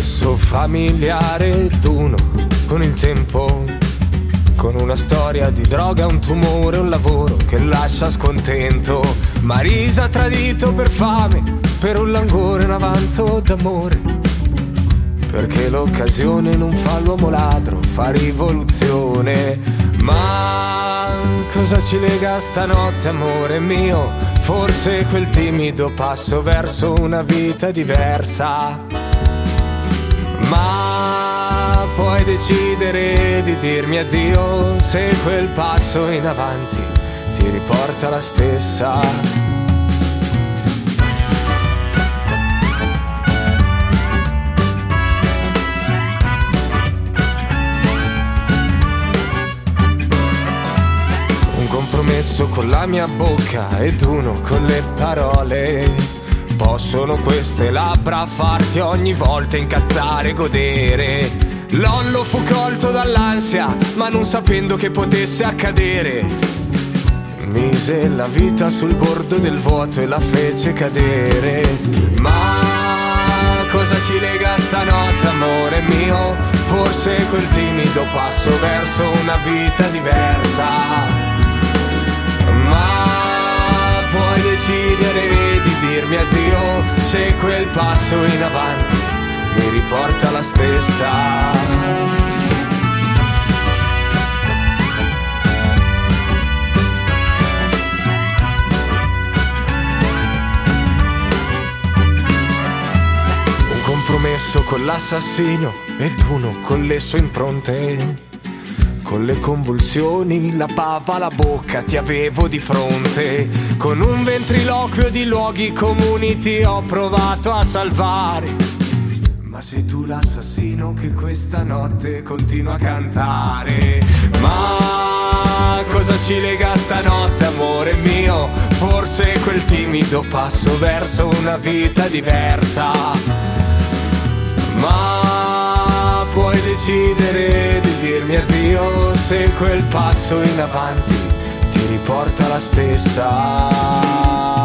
familiare d'uno con il tempo. Con una storia di droga, un tumore, un lavoro che lascia scontento. Marisa tradito per fame, per un languore, un avanzo d'amore. Perché l'occasione non fa l'uomo ladro, fa rivoluzione. Ma cosa ci lega stanotte, amore mio? Forse quel timido passo verso una vita diversa. Ma puoi decidere di dirmi addio se quel passo in avanti ti riporta la stessa. Un compromesso con la mia bocca ed uno con le parole. Possono queste labbra farti ogni volta incazzare e godere. Lollo fu colto dall'ansia, ma non sapendo che potesse accadere. Mise la vita sul bordo del vuoto e la fece cadere. Ma cosa ci lega stanotte, amore mio? Forse quel timido passo verso una vita diversa. Ma puoi decidere dirmi addio se quel passo in avanti mi riporta alla stessa. Un compromesso con l'assassino ed uno con le sue impronte. Con le convulsioni, la pava alla bocca ti avevo di fronte. Con un ventriloquio di luoghi comuni ti ho provato a salvare. Ma sei tu l'assassino che questa notte continua a cantare. Ma cosa ci lega stanotte, amore mio? Forse quel timido passo verso una vita diversa. Ma decidere di dirmi addio se quel passo in avanti ti riporta alla stessa.